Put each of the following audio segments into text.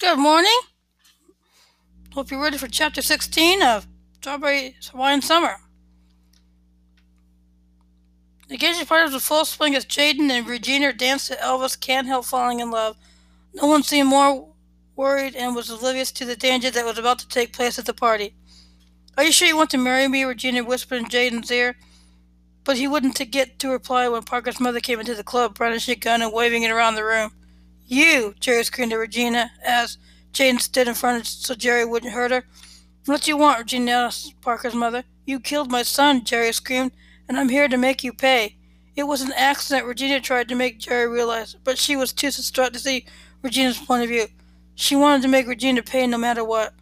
Good morning. Hope you're ready for chapter 16 of Strawberry Wine Summer. The engagement party was a full swing as Jaden and Regina danced to Elvis Can't Help Falling in Love. No one seemed more worried and was oblivious to the danger that was about to take place at the party. Are you sure you want to marry me? Regina whispered in Jaden's ear. But he wouldn't get to reply when Parker's mother came into the club, brandishing a gun and waving it around the room. You, Jerry screamed at Regina as Jaden stood in front of so Jerry wouldn't hurt her. What do you want, Regina asked Parker's mother. You killed my son, Jerry screamed, and I'm here to make you pay. It was an accident, Regina tried to make Jerry realize, but she was too distraught to see Regina's point of view. She wanted to make Regina pay no matter what.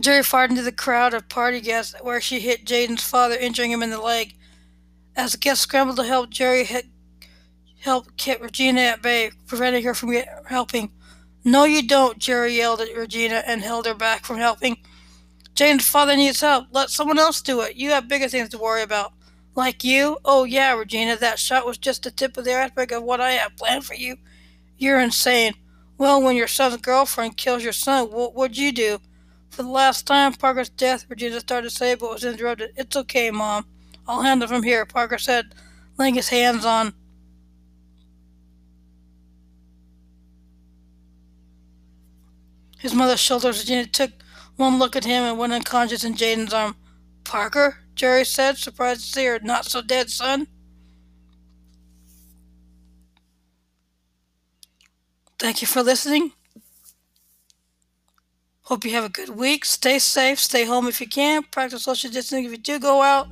Jerry fired into the crowd of party guests where she hit Jaden's father, injuring him in the leg. As the guests scrambled to help, Jerry hit help keep Regina at bay, preventing her from helping. No, you don't, Jerry yelled at Regina and held her back from helping. Jaden's father needs help. Let someone else do it. You have bigger things to worry about. Like you? Oh, yeah, Regina, that shot was just the tip of the iceberg of what I have planned for you. You're insane. Well, when your son's girlfriend kills your son, what would you do? For the last time, Parker's death, Regina started to say, but was interrupted. It's okay, Mom. I'll handle from here, Parker said, laying his hands on His mother's shoulders. Regina took one look at him and went unconscious in Jaden's arm. Parker? Jerry said, surprised to see her not so dead son. Thank you for listening. Hope you have a good week. Stay safe. Stay home if you can. Practice social distancing if you do go out.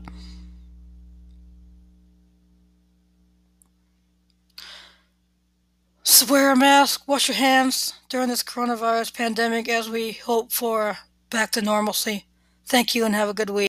Wear a mask, wash your hands during this coronavirus pandemic as we hope for back to normalcy. Thank you and have a good week.